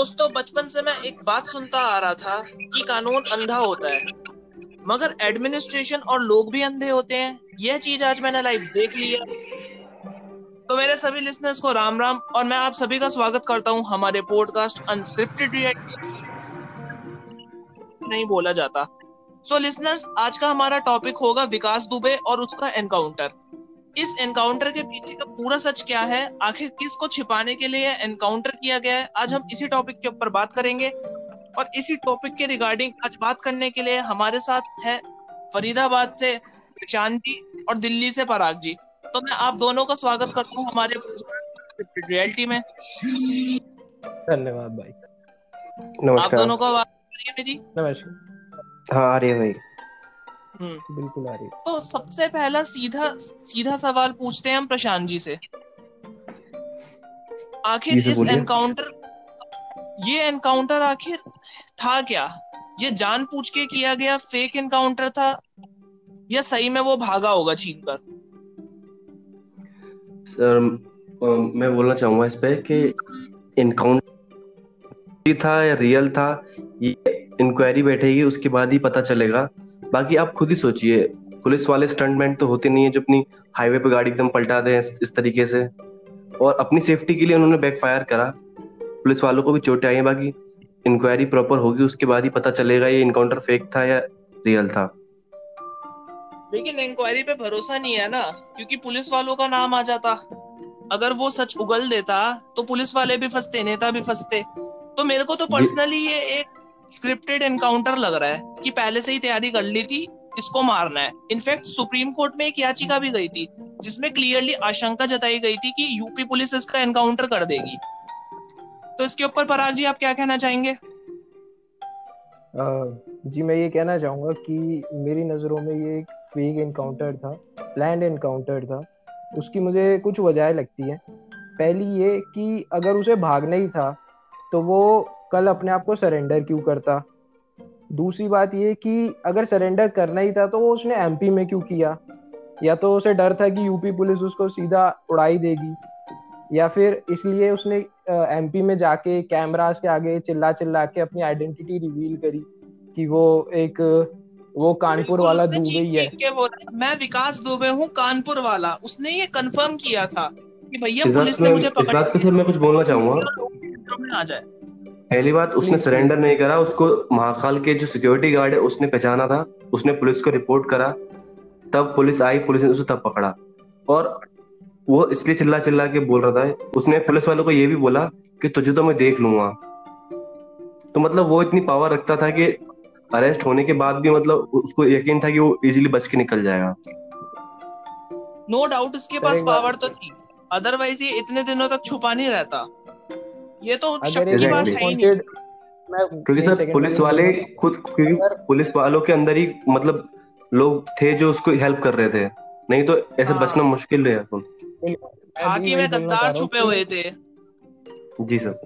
दोस्तों बचपन से मैं एक बात सुनता आ रहा था कि कानून अंधा होता है। मगर एडमिनिस्ट्रेशन और लोग भी अंधे होते हैं। यह चीज़ आज मैंने लाइव देख ली है। तो मेरे सभी लिसनर्स को राम राम और मैं आप सभी का स्वागत करता हूँ हमारे पॉडकास्ट अनस्क्रिप्टेड नहीं बोला जाता। सो so, लिसनर्स आज का हमारा टॉपिक होगा विकास दुबे और उसका एनकाउंटर इस एनकाउंटर के पीछे का पूरा सच क्या है? आखिर किसको छिपाने के लिए एनकाउंटर किया गया है? आज हम इसी टॉपिक के ऊपर बात करेंगे। और इसी टॉपिक के रिगार्डिंग आज बात करने के लिए हमारे साथ है फरीदाबाद से प्रशांत जी और दिल्ली से पराग जी। तो मैं आप दोनों का स्वागत करता हूँ हमारे रियलिटी में। धन्यवाद भाई। नमस्कार। आप दोनों को आवाज़ मेरी? नमस्कार। हाँ है भाई। बिल्कुल आ रही तो सबसे पहला सीधा सीधा सवाल पूछते हैं हम प्रशांत जी से। आखिर इस एनकाउंटर ये एनकाउंटर आखिर था क्या? ये जान पूछ के किया गया फेक एनकाउंटर था या सही में वो भागा होगा छीन कर? सर मैं बोलना चाहूँगा इस पे कि इनकाउंटर था या रियल था ये इंक्वायरी बैठेगी उसके बाद ही पता चलेगा। बाकी आप खुद ही सोचिए पुलिस वाले स्टंटमैन तो होते नहीं है जो अपनी हाईवे पे गाड़ी एकदम पलटा दे इस, तरीके से। और अपनी सेफ्टी के लिए उन्होंने बैकफायर करा। पुलिस वालों को भी चोटें आई बाकी इंक्वायरी प्रॉपर होगी उसके बाद ही पता चलेगा ये इनकाउंटर फेक था या रियल था। लेकिन इंक्वायरी पे भरोसा नहीं है ना क्योंकि पुलिस वालों का नाम आ जाता। अगर वो सच उगल देता तो पुलिस वाले भी फंसते नेता भी फंसते। तो मेरे को तो पर्सनली ये एक स्क्रिप्टेड एनकाउंटर लग रहा है कि पहले से ही तैयारी कर ली थी, इसको मारना है। इनफैक्ट सुप्रीम कोर्ट में एक याचिका भी गई थी, जिसमें क्लियरली आशंका जताई गई थी कि यूपी पुलिस इसका एनकाउंटर कर देगी। तो इसके ऊपर पराग जी, आप क्या कहना चाहेंगे? जी, मैं ये कहना चाहूँगा कि मेरी नज़रों में ये एक फेक एनकाउंटर था प्लान एनकाउंटर था। उसकी मुझे कुछ वजह लगती है। पहली ये कि अगर उसे भागना ही था तो वो कल अपने आप को सरेंडर क्यों करता? दूसरी बात ये कि अगर सरेंडर करना ही था तो वो उसने एमपी में क्यों किया? या तो उसे डर था कि यूपी पुलिस उसको सीधा उड़ाई देगी? या फिर इसलिए उसने एमपी में जाके कैमरास के आगे चिल्ला चिल्ला के अपनी आइडेंटिटी रिवील करी कि वो एक वो कानपुर वाला दुबे ही। है मैं विकास दुबे हूँ कानपुर वाला। उसने ये कंफर्म किया था कि भैया पुलिस ने मुझे पकड़ मैं कुछ बोलना चाहूँगा। आ जाए। पहली बात उसने सरेंडर नहीं। करा उसको महाकाल के जो सिक्योरिटी गार्ड है उसने पहचाना था उसने पुलिस को रिपोर्ट करा तब पुलिस आई पुलिस ने उसे तब पकड़ा। और वो इसलिए चिल्ला चिल्ला के बोल रहा था उसने पुलिस वालों को ये भी बोला कि तुझे तो मैं देख लूँगा। तो मतलब वो इतनी पावर रखता था कि अरेस्ट होने के बाद भी मतलब उसको यकीन था कि वो इजीली बच के निकल जाएगा। नो no डाउट उसके पास पावर तो थी। अदरवाइज़ ये इतने दिनों तक छुपा नहीं रहता। ये तो शक की बात है ही नहीं। क्योंकि सर पुलिस वाले खुद क्योंकि पुलिस वालों के अंदर ही मतलब लोग थे जो उसको हेल्प कर रहे थे। नहीं तो ऐसे हाँ। बचना मुश्किल है खाकी में गद्दार छुपे हुए थे। जी सर।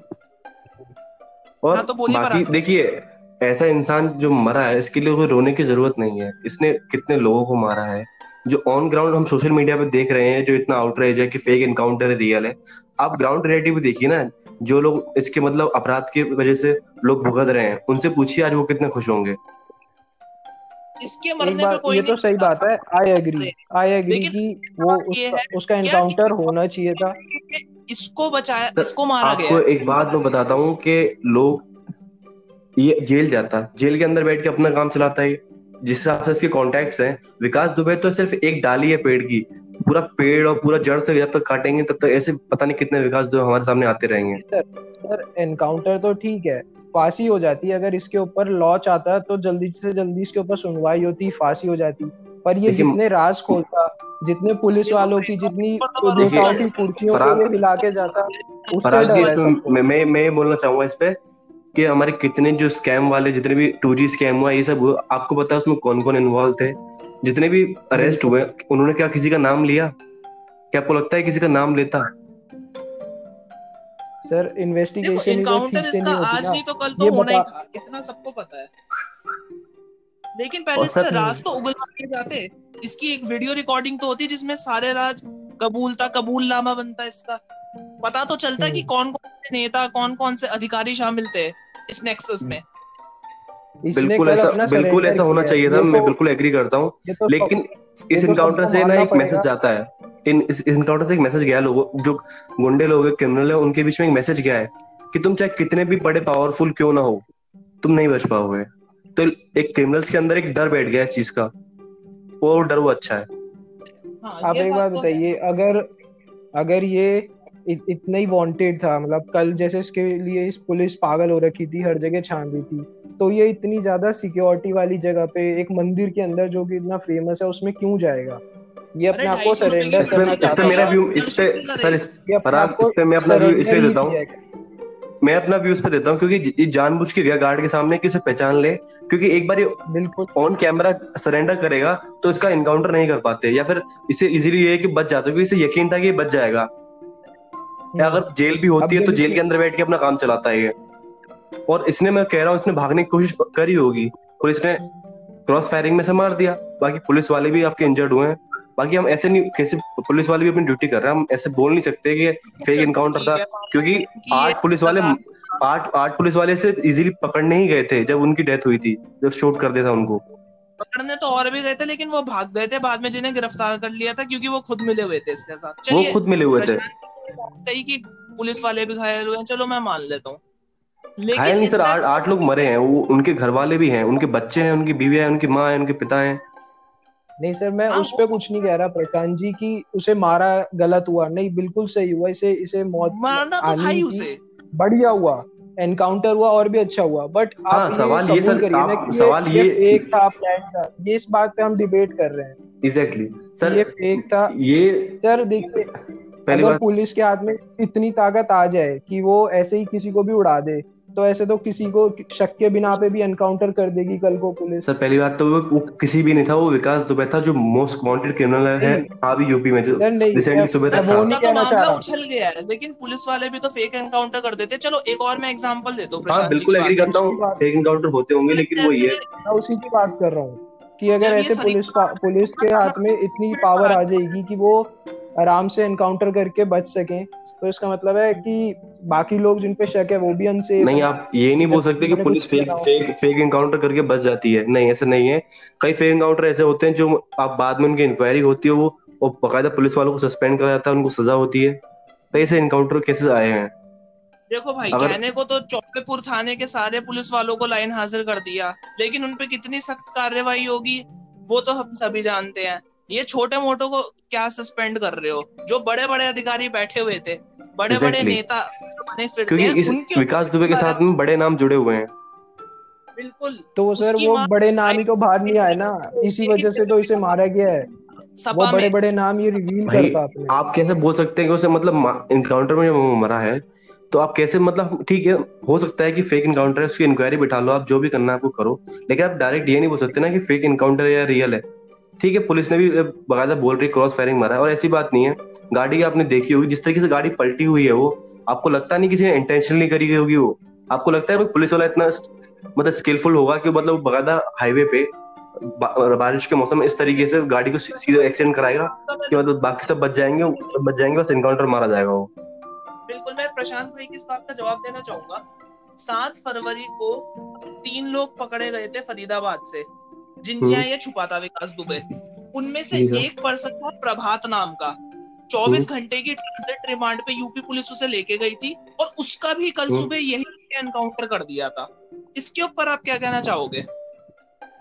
और हाँ, तो बाकी देखिए ऐसा इंसान जो मरा है इसके लिए कोई रोने की ज़रूरत नहीं है। इसने कितने लोगों को मारा है जो ऑन ग्राउंड हम सोशल मीडिया पे देख रहे हैं जो इतना आउटरेज है कि फेक इनकाउंटर है रियल है। आप ग्राउंड रियलिटी भी देखिए ना जो लोग इसके मतलब अपराध की वजह से लोग भुगत रहे हैं उनसे पूछिए आज वो कितने खुश होंगे। इसके मरने पे कोई ये तो सही बात है आई एग्री आई एग्री कि वो उसका, उसका इनकाउंटर होना चाहिए था। इसको बचाया इसको मारा गया आपको एक बात मैं बताता हूँ कि लोग ये जेल जाता जेल के अंदर बैठ के अपना काम चलाता है। जिस हिसाब से इसके कॉन्टेक्ट हैं विकास दुबे तो सिर्फ़ एक डाली है पेड़ की पूरा पेड़ और पूरा जड़ से जब तक काटेंगे तब तक ऐसे पता नहीं कितने विकास दुबे हमारे सामने आते रहेंगे। सर सर एनकाउंटर तो ठीक है फांसी हो जाती है। अगर इसके ऊपर लॉ चाहता है तो जल्दी से जल्दी इसके ऊपर सुनवाई होती फांसी हो जाती। पर ये जितने राज खोलता जितने पुलिस वालों की जितनी की कुर्सियों को हिला के जाता उससे मैं मैं बोलना चाहूँगा इस पे कि हमारे कितने जो स्कैम वाले जितने भी टू जी स्कैम हुआ ये सब आपको पता है उसमें कौन कौन इन्वॉल्व थे? जितने भी अरेस्ट हुए उन्होंने क्या किसी का नाम लिया? क्या आपको लगता है किसी का नाम लेता? सर इन्वेस्टिगेशन इनकाउंटर इसका आज नहीं तो कल तो होना ही था इतना सबको पता है। लेकिन पहले इससे राज तो उगल के जाते। इसकी एक वीडियो रिकॉर्डिंग तो होती जिसमें सारे राज कबूल था कबूल नामा बनता इसका। पता तो चलता है कि कौन कौन से नेता कौन कौन से अधिकारी शामिल थे इस नेक्सस में। बिल्कुल ऐसा बिल्कुल ऐसा होना चाहिए था मैं बिल्कुल एग्री करता हूँ। तो लेकिन इस इनकाउंटर से ना एक मैसेज जाता है। इन इस इनकाउंटर से एक मैसेज गया लोगों जो गुंडे लोग क्रिमिनल है उनके बीच में एक मैसेज गया है कि तुम चाहे कितने भी बड़े पावरफुल क्यों ना हो तुम नहीं बच पाओगे। तो एक क्रिमिनल्स के अंदर एक डर बैठ गया इस चीज़ का। वो डर वो अच्छा है। हाँ, आप एक बात तो बताइए अगर अगर ये इत, इतना ही वांटेड था मतलब कल जैसे इसके लिए इस पुलिस पागल हो रखी थी हर जगह छान रही थी तो ये इतनी ज़्यादा सिक्योरिटी वाली जगह पे एक मंदिर के अंदर जो कि इतना फ़ेमस है उसमें क्यों जाएगा? ये अपने आप को सरेंडर करना चाहता है। मेरा व्यू इस सर पर इस पे मैं अपना व्यू इसलिए देता हूँ। मैं अपना व्यू इस पे देता हूँ क्योंकि ये जानबूझ के गया गार्ड के सामने कि उसे पहचान ले क्योंकि एक बार ये बिल्कुल। ऑन कैमरा सरेंडर करेगा तो इसका इनकाउंटर नहीं कर पाते या फिर इसे इजीली ये कि बच जाता क्योंकि इसे यकीन था कि ये बच जाएगा। या अगर जेल भी होती है तो जेल के अंदर बैठ के अपना काम चलाता है ये। और इसने मैं कह रहा हूँ इसने भागने की कोशिश करी होगी। पुलिस ने क्रॉस फायरिंग में से मार दिया। बाकी पुलिस वाले भी आपके इंजर्ड हुए हैं। बाकी हम ऐसे नहीं कैसे पुलिस वाले भी अपनी ड्यूटी कर रहे हैं। हम ऐसे बोल नहीं सकते कि फेक इनकाउंटर था। क्योंकि आठ पुलिस वाले आठ आठ पुलिस वाले से इजीली पकड़ने ही गए थे जब उनकी डेथ हुई थी जब शूट कर दिया था उनको। पकड़ने तो और भी गए थे लेकिन वो भाग गए थे। बाद में जिन्हें गिरफ़्तार कर लिया था क्योंकि वो खुद मिले हुए थे इसके साथ। वो खुद मिले हुए थे। कही कि पुलिस वाले भी घायल हुए हैं। चलो मैं मान लेता हूँ। घायल नहीं सर आठ आठ लोग मरे हैं वो उनके घर वाले भी हैं उनके बच्चे हैं उनकी बीवी है उनकी माँ है उनके पिता है। नहीं सर मैं हाँ, उस पर कुछ नहीं कह रहा प्रकाश जी की उसे मारा गलत हुआ। नहीं बिल्कुल सही हुआ इसे इसे मौत मारना तो था ही उसे। बढ़िया हुआ एनकाउंटर हुआ और भी अच्छा हुआ बट आप हाँ, सवाल ये सर आप, सवाल ये एक था प्लान था ये इस बात पे हम डिबेट कर रहे हैं। एग्जैक्टली सर ये फेक था। ये सर देखिए अगर पुलिस के हाथ में इतनी ताकत आ जाए कि वो ऐसे ही किसी को भी उड़ा दे तो ऐसे तो किसी को शक के बिना पे भी एनकाउंटर कर देगी कल को पुलिस। सर पहली बात तो वो, वो किसी भी नहीं था वो विकास दुबे था जो मोस्ट वांटेड क्रिमिनल है अभी यूपी में जो रिसेंटली सुबह था। वो नहीं कहना चाह रहा। उछल गया है लेकिन पुलिस वाले भी तो फेक एनकाउंटर कर देते। चलो एक और मैं एग्जांपल देता हूँ हाँ बिल्कुल एग्री करता हूँ। फेक एनकाउंटर होते होंगे लेकिन वो ये मैं उसी की बात कर रहा हूँ कि अगर ऐसे पुलिस पुलिस के हाथ में इतनी पावर आ जाएगी कि वो आराम से एनकाउंटर करके बच सकें। तो इसका मतलब है कि बाकी लोग जिन पे शक है वो भी अनसेफ नहीं आप ये नहीं बोल सकते कि police fake fake fake encounter करके बच जाती है। नहीं ऐसा नहीं है। कई फेक एनकाउंटर ऐसे होते हैं जो आप बाद में उनकी इंक्वायरी होती है वो वो बाकायदा पुलिस वालों को सस्पेंड करा जाता है उनको सजा होती है। कई ऐसे एनकाउंटर केसेस आए हैं। देखो भाई अगर... कहने को तो चौपेपुर थाने के सारे पुलिस वालों को लाइन हाजिर कर दिया लेकिन उनपे कितनी सख्त कार्रवाई होगी वो तो हम सभी जानते हैं। ये छोटे मोटो को क्या सस्पेंड कर रहे हो? जो बड़े बड़े अधिकारी बैठे हुए थे बड़े बड़े नेता बने फिरते हैं इस विकास दुबे के साथ में बड़े नाम जुड़े हुए हैं। बिल्कुल। तो सर वो बड़े नाम ही तो बाहर नहीं आए ना। इसी वजह से तो इसे मारा गया है। वो बड़े बड़े नाम ये रिवील करता आपने आप कैसे बोल सकते हैं कि उसे मतलब इनकाउंटर में मरा है? तो आप कैसे मतलब ठीक है हो सकता है कि फेक इनकाउंटर है उसकी इंक्वायरी बिठा लो आप जो भी करना है आपको करो। लेकिन आप डायरेक्ट ये नहीं बोल सकते ना कि फेक इनकाउंटर या रियल है। ठीक है, पुलिस ने भी बकायदा बोल रही क्रॉस फायरिंग मारा और ऐसी बात नहीं है। गाड़ी आपने देखी होगी, जिस तरीके से गाड़ी पलटी हुई है वो, आपको लगता नहीं किसी ने इंटेंशनली करी होगी वो? आपको लगता है कोई पुलिस वाला इतना मतलब स्किलफुल होगा कि मतलब बकायदा हाईवे पे बारिश के मौसम में इस तरीके से गाड़ी को सीधा एक्सीडेंट कराएगा, कि मतलब बाकी सब बच जाएँगे सब बच जाएँगे, बस इनकाउंटर मारा जाएगा वो। बिल्कुल, मैं प्रशांत भाई की इस बात का जवाब देना चाहूँगा। सात फरवरी को तीन लोग पकड़े गए थे फरीदाबाद से। जिनके यहाँ ये छुपा था विकास दुबे उनमें से एक पर्सन था प्रभात नाम का। चौबीस हम्म। घंटे की ट्रांजिट रिमांड पे यूपी पुलिस उसे लेके गई थी और उसका भी कल हम्म। सुबह यही एनकाउंटर कर दिया था। इसके ऊपर आप क्या कहना चाहोगे?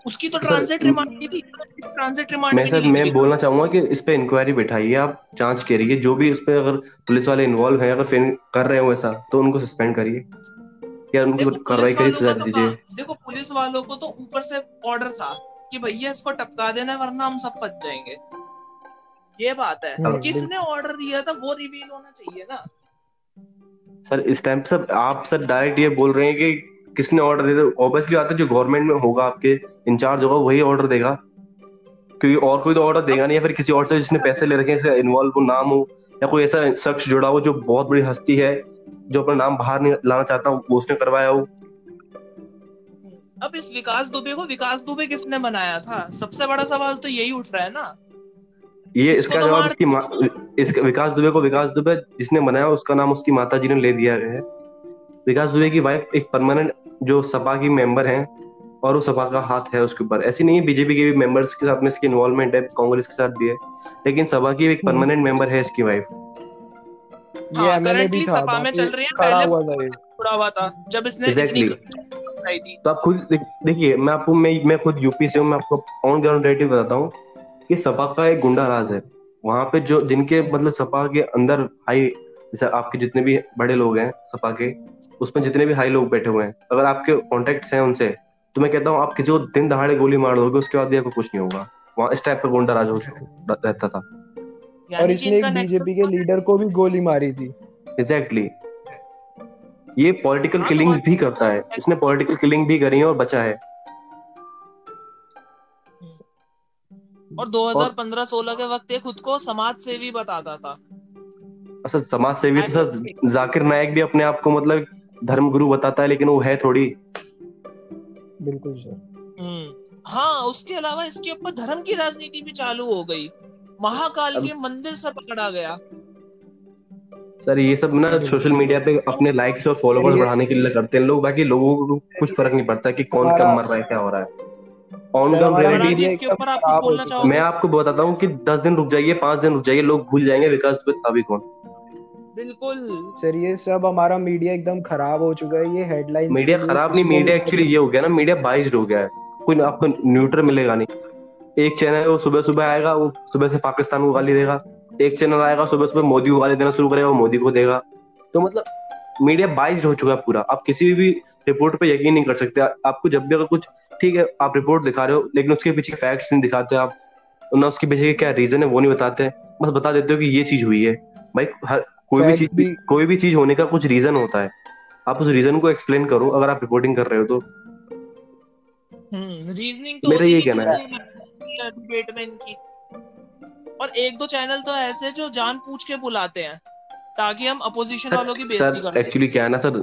उसकी तो ट्रांजिट रिमांड की थी ट्रांजिट रिमांड मैं सर मैं बोलना चाहूँगा कि इस पे इंक्वायरी बैठाइए आप जाँच करिए जो भी इस पे अगर पुलिस वाले इन्वॉल्व हैं अगर कर रहे हो ऐसा तो उनको सस्पेंड करिए। या उनको कार्रवाई करिए सजा तो दीजिए। देखो पुलिस वालों को तो ऊपर से ऑर्डर था। कि भैया इसको टपका देना वरना हम सब फंस जाएँगे। ये बात है। हम्म, किसने ऑर्डर दिया था वो रिवील होना चाहिए ना। सर इस टाइम सर आप सर डायरेक्ट ये बोल रहे हैं कि किसने ऑर्डर दिया ऑब्वियसली आता है जो गवर्नमेंट में होगा आपके इंचार्ज होगा वही ऑर्डर देगा। क्योंकि और कोई तो ऑर्डर देगा नहीं या फिर किसी और से जिसने पैसे ले रखे हैं इन्वॉल्व हो नाम हो या कोई ऐसा शख्स जुड़ा हो जो बहुत बड़ी हस्ती है जो अपना नाम बाहर नहीं लाना चाहता वो उसने करवाया हो। अब इस विकास दुबे को विकास दुबे किसने बनाया था? सबसे बड़ा सवाल तो यही उठ रहा है ना। ये इसका तो जवाब इसकी इसका विकास दुबे को विकास दुबे जिसने बनाया उसका नाम उसकी माता जी ने ले दिया है। विकास दुबे की वाइफ एक परमानेंट जो सपा की मेंबर है और वो सपा का हाथ है उसके ऊपर। ऐसी नहीं है बीजेपी के भी मेंबर्स के साथ में इसकी इन्वॉल्वमेंट है कांग्रेस के साथ भी है लेकिन सपा की एक परमानेंट हम्म। मेंबर है इसकी वाइफ हाँ, भी सपा में चल रही है पहले थोड़ा हुआ था जब इसने exactly. थी। तो आप खुद देखिए मैं आपको मैं मैं खुद यूपी से हूँ मैं आपको ऑन ग्राउंड रेटिव बताता हूँ कि सपा का एक गुंडा राज है। वहाँ पे जो जिनके मतलब सपा के अंदर हाई जैसे आपके जितने भी बड़े लोग हैं सपा के उसमें जितने भी हाई लोग बैठे हुए हैं अगर आपके कॉन्टेक्ट हैं उनसे तो मैं कहता हूँ आपके जो दिन दहाड़े गोली मार दोगे उसके बाद आपको कुछ नहीं होगा। वहाँ इस टाइप का गुंडा राज हो रहता था। और इसने एक बीजेपी के लीडर को भी गोली मारी थी। एग्जैक्टली ये पॉलिटिकल किलिंग्स भी करता है। इसने पॉलिटिकल किलिंग भी करी है और बचा है। और 2015-16 के वक्त ये खुद को समाज सेवी बताता था। अच्छा समाज सेवी तो सर जाकिर नायक भी अपने आप को मतलब धर्म गुरु बताता है लेकिन वो है थोड़ी। बिल्कुल सर। हम्म। हाँ उसके अलावा इसके ऊपर धर्म की राजनीति भी चालू हो गई। महाकाल के मंदिर से पकड़ा गया। सर ये सब ना सोशल मीडिया पे अपने लाइक्स और फॉलोवर्स बढ़ाने के लिए करते हैं लोग बाकी लोगों को कुछ फ़र्क नहीं पड़ता कि कौन कम मर रहा है क्या हो रहा है। ऑन ग्राउंड मैं आपको बताता हूँ कि दस दिन रुक जाइए पाँच दिन रुक जाइए लोग भूल जाएँगे विकास दुबे अभी कौन। बिल्कुल। सर ये सब हमारा मीडिया एकदम खराब हो चुका है ये हेडलाइन मीडिया खराब नहीं मीडिया एक्चुअली ये हो गया ना मीडिया बाइज्ड हो गया है। कोई आपको न्यूट्रल मिलेगा नहीं। एक चैनल वो सुबह सुबह आएगा वो सुबह से पाकिस्तान को गाली देगा। एक चैनल आएगा सुबह सुबह मोदी को गाली देना शुरू करेगा वो मोदी को देगा। तो मतलब मीडिया बाइज्ड हो चुका है पूरा। आप किसी भी रिपोर्ट पे यकीन नहीं कर सकते। आपको जब भी अगर कुछ ठीक है आप रिपोर्ट दिखा रहे हो लेकिन उसके पीछे फैक्ट्स नहीं दिखाते आप ना उसके पीछे क्या रीजन है वो नहीं बताते। बस बता देते हो कि ये चीज़ हुई है। भाई हर कोई भी चीज़ भी कोई भी चीज़ होने का कुछ रीजन होता है। आप उस रीजन को एक्सप्लेन करो अगर आप रिपोर्टिंग कर रहे हो तो। रीजनिंग हम्म, तो मेरा ये कहना है। डिबेट में इनकी। और एक दो चैनल तो ऐसे जो जान पूछ के बुलाते हैं ताकि हम अपोजिशन वालों की बेइज्जती करें। एक्चुअली क्या है ना सर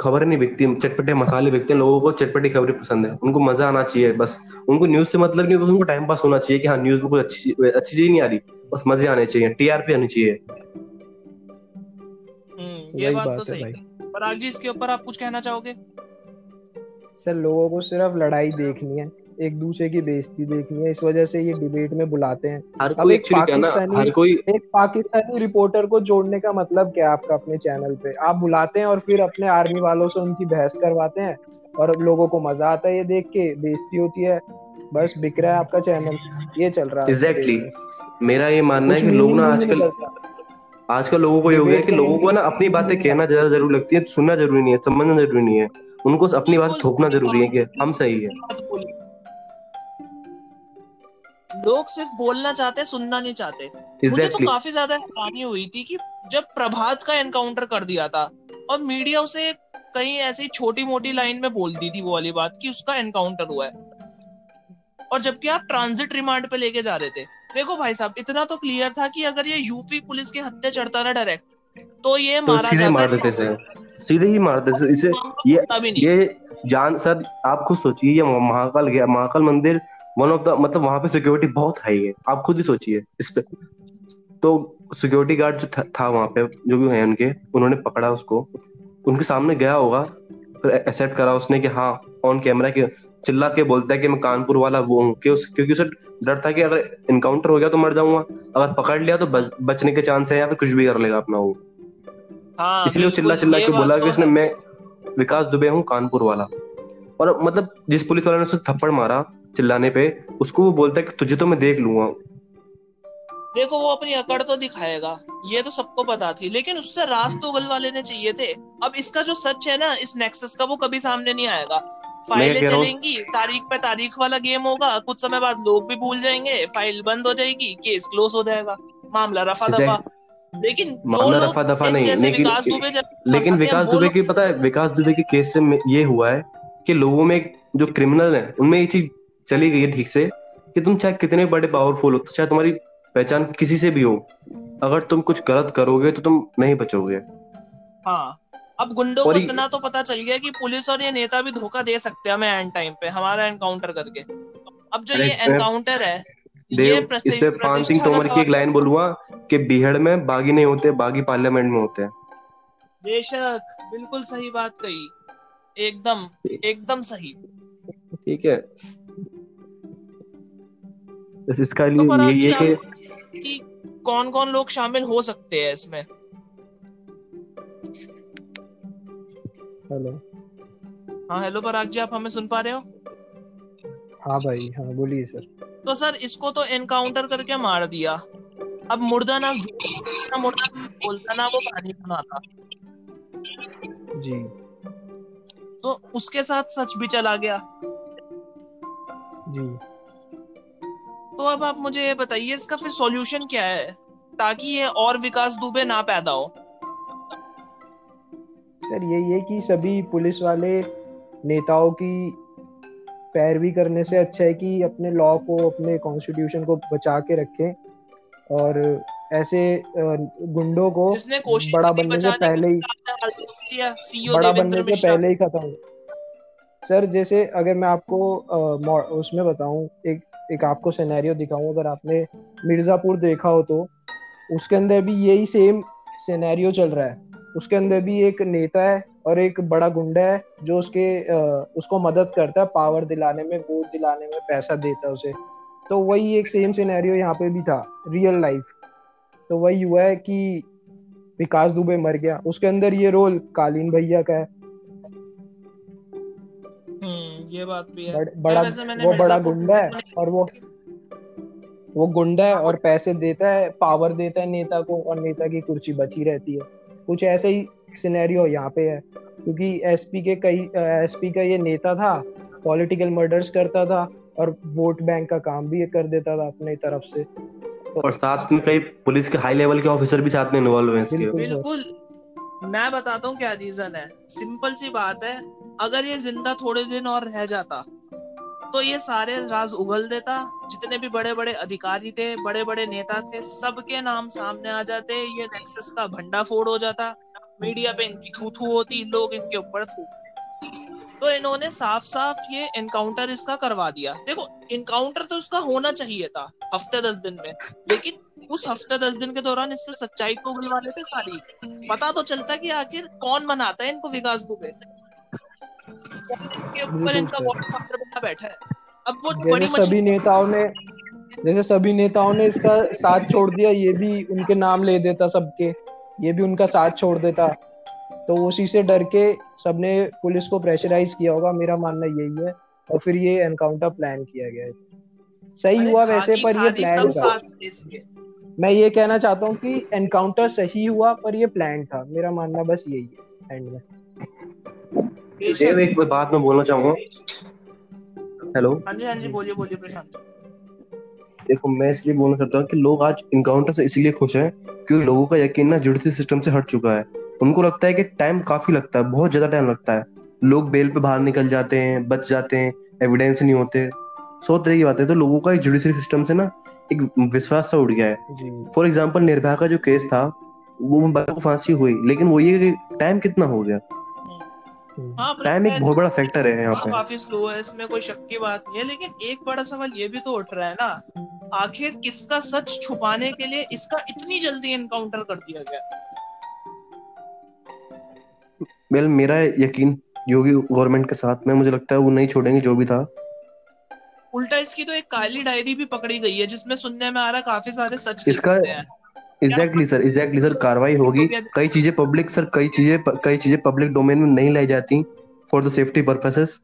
खबर नहीं बिकती चटपटे मसाले बिकते हैं लोगों को चटपटी खबरें पसंद है उनको मज़ा आना चाहिए बस उनको न्यूज़ से मतलब नहीं उनको टाइम पास होना चाहिए कि हाँ न्यूज़ में कुछ अच्छी अच्छी चीज़ नहीं आ रही बस मज़े आने चाहिए टीआरपी आनी चाहिए। हम्म, ये बात तो सही है। पराग जी इसके ऊपर आप कुछ कहना चाहोगे? सर लोगों को सिर्फ़ लड़ाई देखनी है। एक दूसरे की बेइज्जती देखनी है इस वजह से ये डिबेट में बुलाते हैं। हर कोई एक पाकिस्तानी हर कोई एक पाकिस्तानी रिपोर्टर को जोड़ने का मतलब क्या आपका अपने चैनल पे? आप बुलाते हैं और फिर अपने आर्मी वालों से उनकी बहस करवाते हैं और लोगों को मज़ा आता है ये देख के बेइज्जती होती है बस बिक रहा है आपका चैनल ये चल रहा है। एग्जैक्टली मेरा ये मानना है कि लोग ना आजकल आजकल लोगों को ये हो गया कि लोगों को ना अपनी बातें कहना ज़्यादा ज़रूरी लगती है सुनना ज़रूरी नहीं है समझना ज़रूरी नहीं है। उनको अपनी बात थोपना ज़रूरी है कि हम सही है। लोग सिर्फ़ बोलना चाहते सुनना नहीं चाहते। exactly. मुझे तो काफ़ी ज़्यादा हैरानी हुई थी कि जब प्रभात का एनकाउंटर कर दिया था और मीडिया उसे कहीं ऐसी छोटी मोटी लाइन में बोल दी थी वो वाली बात कि उसका एनकाउंटर हुआ है। और जबकि आप ट्रांजिट रिमांड पे लेके जा रहे थे। देखो भाई साहब इतना तो क्लियर था कि अगर ये यूपी पुलिस के हत्या चढ़ता ना डायरेक्ट तो ये तो मारा जाता मार देते थे। सीधे ही मार देते इसे ये ये जान सर आप खुद सोचिए ये महाकाल गया महाकाल मंदिर वन ऑफ़ द मतलब वहाँ पे सिक्योरिटी बहुत हाई है। आप खुद ही सोचिए इस पे। तो सिक्योरिटी गार्ड जो था वहाँ पे जो भी है उनके उन्होंने पकड़ा उसको। उनके सामने गया होगा फिर एक्सेप्ट करा उसने कि हाँ ऑन कैमरा के चिल्ला के बोलता है कि मैं कानपुर वाला वो हूँ। कि उस क्योंकि उसे डर था कि अगर इनकाउंटर हो गया तो मर जाऊँगा। अगर पकड़ लिया तो बच, बचने के चांस है या फिर कुछ भी कर लेगा अपना वो। हाँ, इसलिए वो चिल्ला चिल्ला के बोला कि तो उसने मैं विकास दुबे हूँ कानपुर वाला। और मतलब जिस पुलिस वाले ने उसे थप्पड़ मारा चिल्लाने पे उसको वो बोलता है कि तुझे तो मैं देख लूँगा। देखो वो अपनी अकड़ तो दिखाएगा। ये तो सबको पता थी लेकिन उससे राज तो गल वाले ने चाहिए थे। अब इसका जो सच है ना इस नेक्सस का वो कभी सामने नहीं आएगा। फाइलें चलेंगी तारीख पे तारीख वाला गेम होगा कुछ समय बाद लोग भी भूल जाएँगे फ़ाइल बंद हो जाएगी केस क्लोज हो जाएगा मामला रफा दफ़ा। लेकिन मामला रफा दफ़ा नहीं लेकिन विकास दुबे लेकिन विकास दुबे की पता है विकास दुबे के केस से ये हुआ है कि लोगों में जो क्रिमिनल है उनमें ये चीज़ चली गई है ठीक से कि तुम चाहे कितने बड़े पावरफुल हो तो चाहे तुम्हारी पहचान किसी से भी हो अगर तुम कुछ गलत करोगे तो तुम नहीं बचोगे। हाँ। अब गुंडों को इतना तो पता चल गया कि पुलिस और ये नेता भी धोखा दे सकते हैं हमें एंड टाइम पे हमारा एनकाउंटर करके। अब जो ये एनकाउंटर है देव इस पान सिंह तोमर की एक लाइन बोलूँगा कि बिहड़ में बागी नहीं होते बागी पार्लियामेंट में होते हैं। बेशक बिल्कुल सही बात कही। एकदम एकदम सही। ठीक है। बस इसका लिए तो ये है कि कौन कौन लोग शामिल हो सकते हैं इसमें? हेलो। हाँ हेलो पराग जी आप हमें सुन पा रहे हो? हाँ भाई हाँ बोलिए सर। तो सर इसको तो एनकाउंटर करके मार दिया। अब मुर्दा ना ना मुर्दा बोलता ना वो कहानी बनाता जी। तो उसके साथ सच भी चला गया। जी। तो अब आप मुझे ये बताइए इसका फिर सॉल्यूशन क्या है? ताकि ये और विकास दुबे ना पैदा हो। सर यही है कि सभी पुलिस वाले नेताओं की पैरवी करने से अच्छा है कि अपने लॉ को अपने कॉन्स्टिट्यूशन को बचा के रखें और ऐसे गुंडों को बड़ा बनने से पहले ही बड़ा बनने से पहले ही खत्म। सर जैसे अगर मैं आपको उसमें बताऊँ एक एक आपको सिनेरियो दिखाऊँ अगर आपने मिर्जापुर देखा हो तो उसके अंदर भी यही सेम सिनेरियो चल रहा है। उसके अंदर भी एक नेता है और एक बड़ा गुंडा है जो उसके उसको मदद करता है पावर दिलाने में वोट दिलाने में पैसा देता है उसे। तो वही एक सेम सिनेरियो यहाँ पे भी था रियल लाइफ तो वही हुआ है कि विकास दुबे मर गया। उसके अंदर ये रोल कालीन भैया का है। ये बात भी है। बड़, बड़ा वो बड़ा गुंडा है और वो वो गुंडा है और पैसे देता है पावर देता है नेता को और नेता की कुर्सी बची रहती है। कुछ ऐसे ही सिनेरियो यहाँ पे है क्योंकि एसपी के कई एसपी का ये नेता था पॉलिटिकल मर्डर्स करता था और वोट बैंक का काम भी कर देता था अपनी तरफ़ से। और साथ में कई पुलिस के हाई लेवल के ऑफिसर भी साथ में इन्वॉल्व हैं इसके। बिल्कुल मैं बताता हूँ क्या रीजन है। सिंपल सी बात है अगर ये ज़िंदा थोड़े दिन और रह जाता तो ये सारे राज उगल देता। जितने भी बड़े बड़े अधिकारी थे बड़े बड़े नेता थे सबके नाम सामने आ जाते। ये नेक्सस का भंडा फोड़ हो जाता। मीडिया पे इनकी थू थू होती लोग इनके ऊपर थू तो इन्होंने साफ़ साफ़ ये इनकाउंटर इसका करवा दिया। देखो इनकाउंटर तो उसका होना चाहिए था हफ़्ते दस दिन में। लेकिन उस हफ़्ते दस दिन के दौरान इससे सच्चाई को बुलवा लेते सारी पता तो चलता कि आखिर कौन मनाता है इनको विकास दुबे। बैठा है। अब वो बड़ी सभी नेताओं ने जैसे सभी नेताओं ने इसका साथ छोड़ दिया ये भी उनके नाम ले देता सबके। ये भी उनका साथ छोड़ देता। तो उसी से डर के सबने पुलिस को प्रेशराइज किया होगा। मेरा मानना यही है और फिर ये एनकाउंटर प्लान किया गया है। सही हुआ वैसे पर ये प्लान था। मैं ये कहना चाहता हूँ कि एनकाउंटर सही हुआ पर ये प्लान था। मेरा मानना बस यही है। एंड में। देव एक बात मैं बोलना चाहूँगा। हेलो हाँ जी हाँ जी बोलिए बोलिए प्रशांत। देखो मैं इसलिए बोलना चाहता हूँ कि लोग आज इनकाउंटर से इसलिए खुश हैं क्योंकि लोगों का यकीन ना जुडिशरी सिस्टम से हट चुका है। उनको लगता है कि टाइम काफ़ी लगता है बहुत ज़्यादा टाइम लगता है। लोग बेल पे बाहर निकल जाते हैं बच जाते हैं एविडेंस नहीं होते। सौ तरह की बातें तो लोगों का जुडिशरी सिस्टम से ना एक विश्वास सा उठ गया है। फॉर एग्ज़ाम्पल निर्भया का जो केस था वो बच्चों को फांसी हुई लेकिन वो ये कि टाइम कितना हो गया। हाँ टाइम एक बहुत बड़ा फैक्टर है यहाँ पे। काफ़ी स्लो है इसमें कोई शक की बात नहीं है लेकिन एक बड़ा सवाल ये भी तो उठ रहा है ना आखिर किसका सच छुपाने के लिए इसका इतनी जल्दी एनकाउंटर कर दिया गया? वेल मेरा यकीन योगी गवर्नमेंट के साथ में मुझे लगता है वो नहीं छोड़ेंगे जो भी था। उल्टा इसकी तो एक काली डायरी भी पकड़ी गई है जिसमें सुनने में आ रहा काफ़ी सारे सच इसका एग्जैक्टली सर एग्जैक्टली सर कार्रवाई होगी। कई चीज़ें पब्लिक सर कई चीज़ें कई चीज़ें पब्लिक डोमेन में नहीं लाई जाती for the safety purposes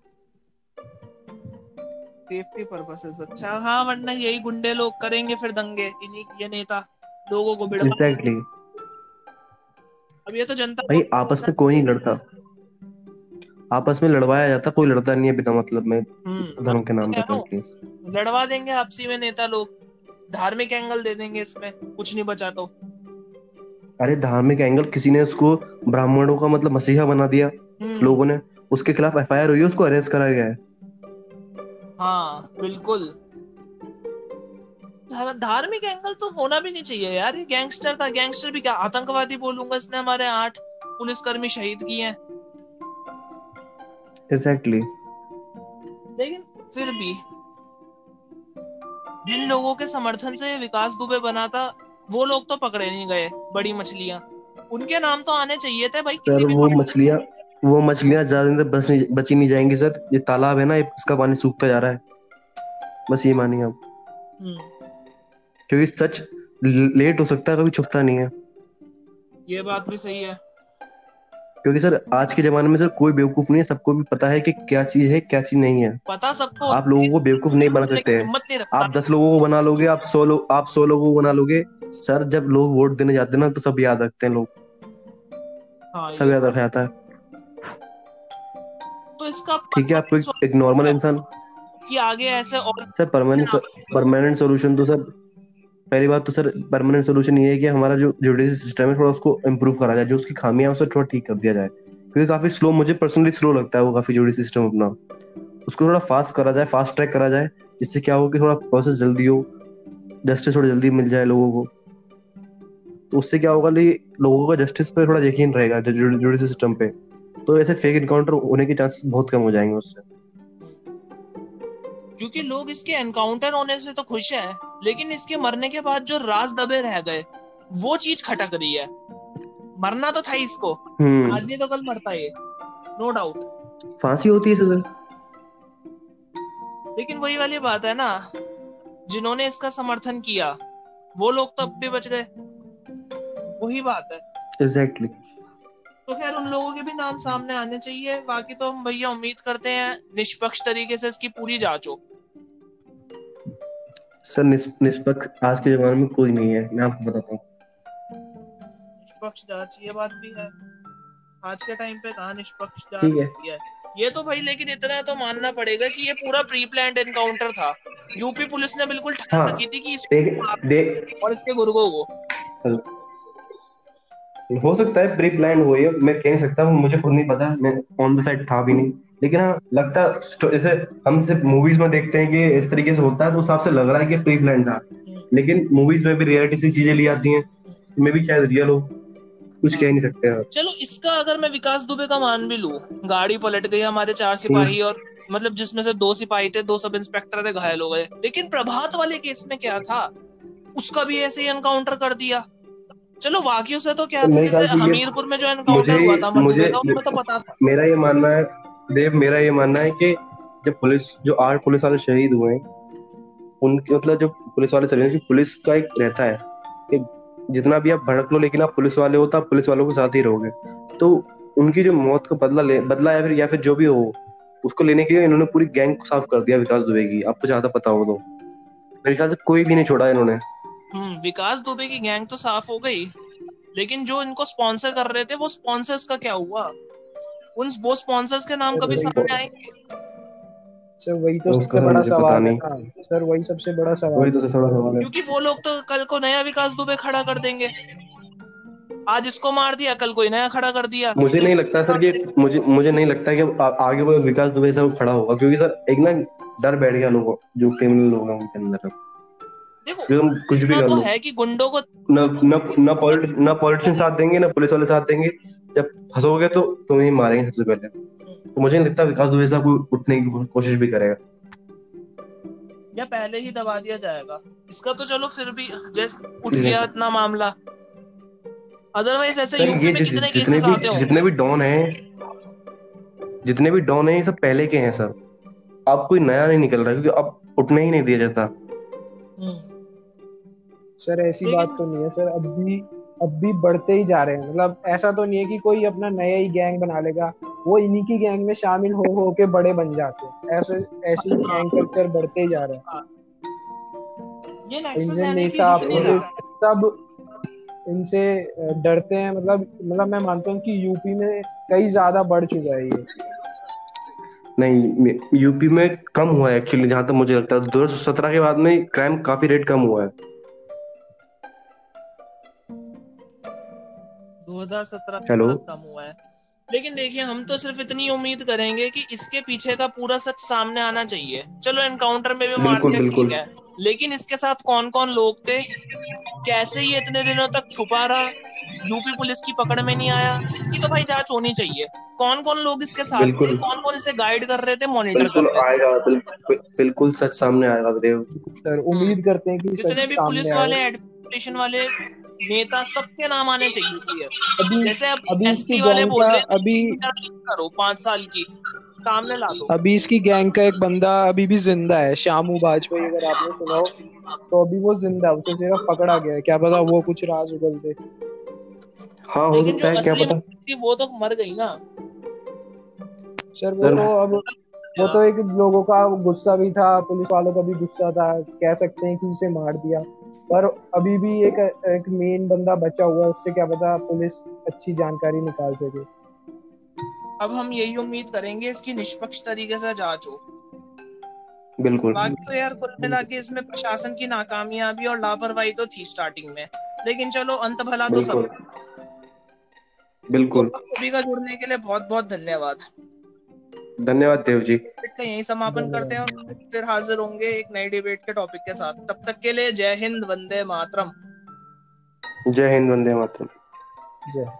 safety purposes अच्छा। हाँ वरना यही गुंडे लोग करेंगे फिर दंगे। इन्हीं ये नेता लोगों को बिड़वा एग्जैक्टली अब ये तो जनता भाई आपस में कोई नहीं लड़ता। आपस में लड़वाया जाता कोई लड़ता नहीं है बिना मतलब में। हम्म, धर्म के नाम पे लड़वा देंगे आपसी में नेता लोग। धार्मिक एंगल दे देंगे इसमें कुछ नहीं बचा तो। अरे धार्मिक एंगल किसी ने उसको ब्राह्मणों का मतलब मसीहा बना दिया हम्म। लोगों ने। उसके खिलाफ एफ़ आई आर हुई उसको अरेस्ट कराया गया है। हाँ बिल्कुल। धार्मिक एंगल तो होना भी नहीं चाहिए यार। ये गैंगस्टर था गैंगस्टर भी क्या आतंकवादी बोलूँगा इसने हमारे आठ पुलिसकर्मी शहीद किए हैं। एग्जैक्टली लेकिन फिर भी जिन लोगों के समर्थन से विकास दुबे बना था वो लोग तो पकड़े नहीं गए बड़ी मछलियाँ। उनके नाम तो आने चाहिए थे भाई किसी भी वो मछलियाँ वो मछलियाँ ज़्यादा दिन तक बच नहीं बची नहीं जाएँगी सर। ये तालाब है ना इसका पानी सूखता जा रहा है। बस ये मानिए आप। हम्म। क्योंकि सच लेट हो सकता है कभी छुपता नहीं है। ये बात भी सही है। क्योंकि सर आज के जमाने में सर कोई बेवकूफ़ नहीं है सबको भी पता है कि क्या चीज़ है क्या चीज़ नहीं है। पता सबको। आप लोगों को बेवकूफ़ नहीं बना सकते। हैं आप दस लोगों को बना लोगे आप सौ लोग आप सौ लोगों को बना लोगे सर जब लोग वोट देने जाते हैं ना तो सब याद रखते हैं लोग। हाँ, सब याद रखा जाता है। तो इसका ठीक है आपको एक नॉर्मल इंसान। कि आगे ऐसे और सर परमानेंट परमानेंट सोल्यूशन तो सर पहली बात तो सर परमानेंट सोल्यूशन ये है कि हमारा जो जुडिशल सिस्टम है, थोड़ा उसको इम्प्रूव करा जाए, जो उसकी खामियाँ उसे थोड़ा ठीक कर दिया जाए। क्योंकि काफ़ी स्लो मुझे पर्सनली स्लो लगता है वो काफ़ी जुडिशल सिस्टम अपना। उसको थोड़ा फास्ट करा जाए फास्ट ट्रैक करा जाए, जिससे क्या हो कि थोड़ा प्रोसेस जल्दी हो जस्टिस थोड़ा जल्दी मिल जाए लोगों को। तो उससे क्या होगा लोगों का जस्टिस पे थोड़ा यकीन रहेगा जुडिशल सिस्टम पे। तो ऐसे फेक इनकाउंटर होने के चांसेस बहुत कम हो जाएँगे उससे। क्योंकि लोग इसके एनकाउंटर होने से तो खुश हैं लेकिन इसके मरने के बाद जो राज दबे रह गए वो चीज़ खटक रही है। मरना तो था इसको। हम्म। आज नहीं तो कल मरता है नो डाउट फांसी होती है सर लेकिन वही वाली बात है ना जिन्होंने इसका समर्थन किया वो लोग तो अब भी बच गए। वही बात है। Exactly exactly. तो खैर उन लोगों के भी नाम सामने आने चाहिए। बाकी तो हम भैया उम्मीद करते हैं निष्पक्ष तरीके से इसकी पूरी जाँच हो। सर निष्पक्ष आज के जमाने में कोई नहीं है। मैं आपको बताता हूँ। निष्पक्ष जाँच ये बात भी है। आज के टाइम पे कहा निष्पक्ष जाँच है।, है? ये तो भाई लेकिन इतना तो मानना पड़ेगा कि ये पूरा प्री प्लान एनकाउंटर था यूपी पुलिस ने बिल्कुल ठान हाँ, रखी थी कि इसको और इसके गुर्गों को। हो सकता है प्री प्लान हो ये मैं कह सकता हूँ मुझे खुद नहीं पता। मैं ऑन द साइड था भी नहीं। लेकिन हाँ लगता जैसे हम सिर्फ़ मूवीज़ में देखते हैं कि इस तरीके से होता है तो उस हिसाब से लग रहा है कि प्री प्लान था। लेकिन मूवीज़ में भी रियलिटी से चीज़ें ली आती हैं मैं भी शायद रियल हो। कुछ कह नहीं सकते आप। चलो इसका अगर मैं विकास दुबे का मान भी लू गाड़ी पलट गई हमारे चार सिपाही और मतलब जिसमें से दो सिपाही थे दो सब इंस्पेक्टर थे घायल हो गए। लेकिन प्रभात वाले केस में क्या था? उसका भी ऐसे ही एनकाउंटर कर दिया। चलो वाकियों से तो क्या था? जैसे हमीरपुर में जो एनकाउंटर हुआ था मुझे, मुझे तो पता था। मेरा ये मानना है देव, मेरा ये मानना है कि जब पुलिस, जो आठ पुलिस वाले शहीद हुए उनके मतलब जो पुलिस वाले शहीद पुलिस का एक रहता है कि जितना भी आप भड़क लो, लेकिन आप पुलिस वाले हो तो आप पुलिस वालों के साथ ही रहोगे। तो उनकी जो मौत का बदला ले, बदला या फिर या फिर जो भी हो, उसको लेने के लिए इन्होंने पूरी गैंग को साफ़ कर दिया विकास दुबे की। आपको ज़्यादा पता हो तो। मेरे ख्याल से कोई भी नहीं छोड़ा इन्होंने। हम्म विकास दुबे की गैंग तो साफ़ हो गई, लेकिन जो इनको स्पॉन्सर कर रहे थे, वो स्पॉन्सर्स का क्या हुआ? उन वो स्पॉन्सर्स के नाम कभी सामने आएँगे? सर वही तो सबसे बड़ा सवाल है। सर वही सबसे बड़ा सवाल वही तो सबसे बड़ा सवाल है। क्योंकि वो लोग तो कल को नया विकास दुबे खड़ा कर देंगे। आज इसको मार दिया कल कोई नया खड़ा कर दिया। मुझे नहीं लगता सर कि मुझे मुझे नहीं लगता कि आगे वो विकास दुबे से खड़ा होगा क्योंकि सर एक ना डर बैठ गया लोगों जो क्रिमिनल लोग हैं उनके अंदर। देखो कुछ भी कर तो है कि गुंडों को ना न न पॉलिटिशियन साथ देंगे ना पुलिस वाले साथ देंगे। जब फंसोगे तो तुम्हें ही मारेंगे सबसे पहले। तो मुझे नहीं लगता विकास दुबे साहब को उठने की कोशिश भी करेगा। या पहले ही दबा दिया जाएगा। इसका तो चलो फिर भी जैसे उठ गया इतना मामला। अदरवाइज़ ऐसे यूपी में कितने केसेस आते हो जितने भी डॉन हैं जितने भी डॉन हैं ये सब पहले के हैं सर। अब कोई नया नहीं निकल रहा क्योंकि अब उठने ही नहीं दिया जाता। सर ऐसी बात तो नहीं है सर। अब भी अब भी बढ़ते ही जा रहे हैं। मतलब ऐसा तो नहीं है कि कोई अपना नया ही गैंग बना लेगा। वो इन्हीं की गैंग में शामिल हो हो के बड़े बन जाते हैं। ऐसे ऐसे गैंग कल्चर बढ़ते ही जा रहे हैं। इंडियन नेता सब इनसे डरते हैं। मतलब मतलब मैं मानता हूँ कि यूपी में कई ज़्यादा बढ़ चुका है ये। नहीं यूपी में कम हुआ है एक्चुअली जहाँ तक मुझे लगता है दो हज़ार सत्रह के बाद में क्राइम काफ़ी रेट कम हुआ है। 2017 हेलो कम हुआ है। लेकिन देखिए हम तो सिर्फ़ इतनी उम्मीद करेंगे कि इसके पीछे का पूरा सच सामने आना चाहिए। चलो एनकाउंटर में भी मार दिया ठीक है। लेकिन इसके साथ कौन कौन लोग थे? कैसे ये इतने दिनों तक छुपा रहा? यूपी पुलिस की पकड़ में नहीं आया। इसकी तो भाई जाँच होनी चाहिए। कौन कौन लोग इसके साथ थे? कौन कौन इसे गाइड कर रहे थे? मॉनिटर कर रहे थे? आएगा बिल्कुल बिल्कुल सच सामने आएगा देव। सर उम्मीद करते हैं कि जितने भी पुलिस वाले एडमिनिस्ट्रेशन वाले नेता सबके नाम आने चाहिए अभी जैसे अब अभी एसपी वाले बोल रहे हैं अभी करो? पाँच साल की सामने ला दो। अभी इसकी गैंग का एक बंदा अभी भी ज़िंदा है श्यामू बाजपेयी अगर आपने सुना हो तो अभी वो ज़िंदा उसे सिर्फ़ पकड़ा गया है। क्या पता वो कुछ राज उगल दे। हाँ हो सकता है क्या पता। वो तो मर गई ना। सर वो तो अब वो तो एक लोगों का गुस्सा भी था पुलिस वालों का भी गुस्सा था कह सकते हैं कि इसे मार दिया। पर अभी भी एक एक मेन बंदा बचा हुआ है उससे क्या पता पुलिस अच्छी जानकारी निकाल सके। अब हम यही उम्मीद करेंगे इसकी निष्पक्ष तरीके से जाँच हो। बिल्कुल। बाकी तो यार कुल मिला के इसमें प्रशासन की नाकामयाबी और लापरवाही तो थी स्टार्टिंग में। लेकिन चलो अंत भला तो सब। बिल्कुल। तो का जुड़ने के लिए बहुत बहुत धन्यवाद। धन्यवाद देव जी। का यही समापन करते हैं और फिर हाजिर होंगे एक नई डिबेट के टॉपिक के साथ। तब तक के लिए जय हिंद वंदे मातरम। जय हिंद वंदे मातरम। जय।